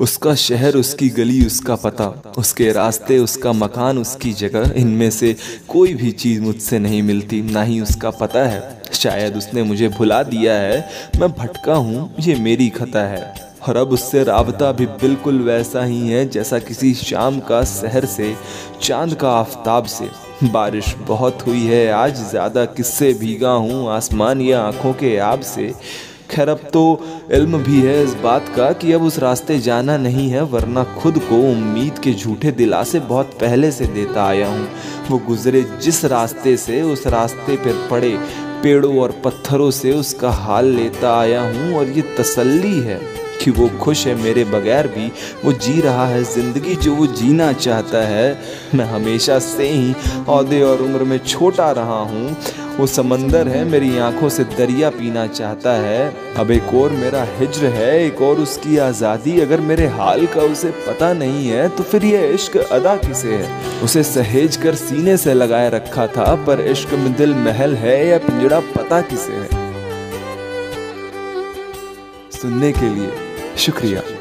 उसका शहर, उसकी गली, उसका पता, उसके रास्ते, उसका मकान, उसकी जगह, इनमें से कोई भी चीज़ मुझसे नहीं मिलती, ना ही उसका पता है। शायद उसने मुझे भुला दिया है, मैं भटका हूँ, ये मेरी खता है। और अब उससे रबता भी बिल्कुल वैसा ही है, जैसा किसी शाम का शहर से, चाँद का आफताब से। बारिश बहुत हुई है, आज ज़्यादा किससे भीगा हूँ, आसमान या आँखों के आब से। खैर, अब तो इल्म भी है इस बात का कि अब उस रास्ते जाना नहीं है, वरना खुद को उम्मीद के झूठे दिलासे बहुत पहले से देता आया हूँ। वो गुजरे जिस रास्ते से, उस रास्ते पर पड़े पेड़ों और पत्थरों से उसका हाल लेता आया हूँ और ये तसल्ली है। कि वो खुश है मेरे बगैर भी। वो जी रहा है ज़िंदगी जो वो जीना चाहता है। मैं हमेशा से ही अहदे और उम्र में छोटा रहा हूँ। वो समंदर है, मेरी आँखों से दरिया पीना चाहता है। अब एक और मेरा हिज्र है, एक और उसकी आज़ादी। अगर मेरे हाल का उसे पता नहीं है तो फिर ये इश्क अदा किसे है? उसे सहेज कर सीने से लगाए रखा था, पर इश्क में दिल महल है, या पिंजड़ा पता किसे है? सुनने के लिए। शुक्रिया।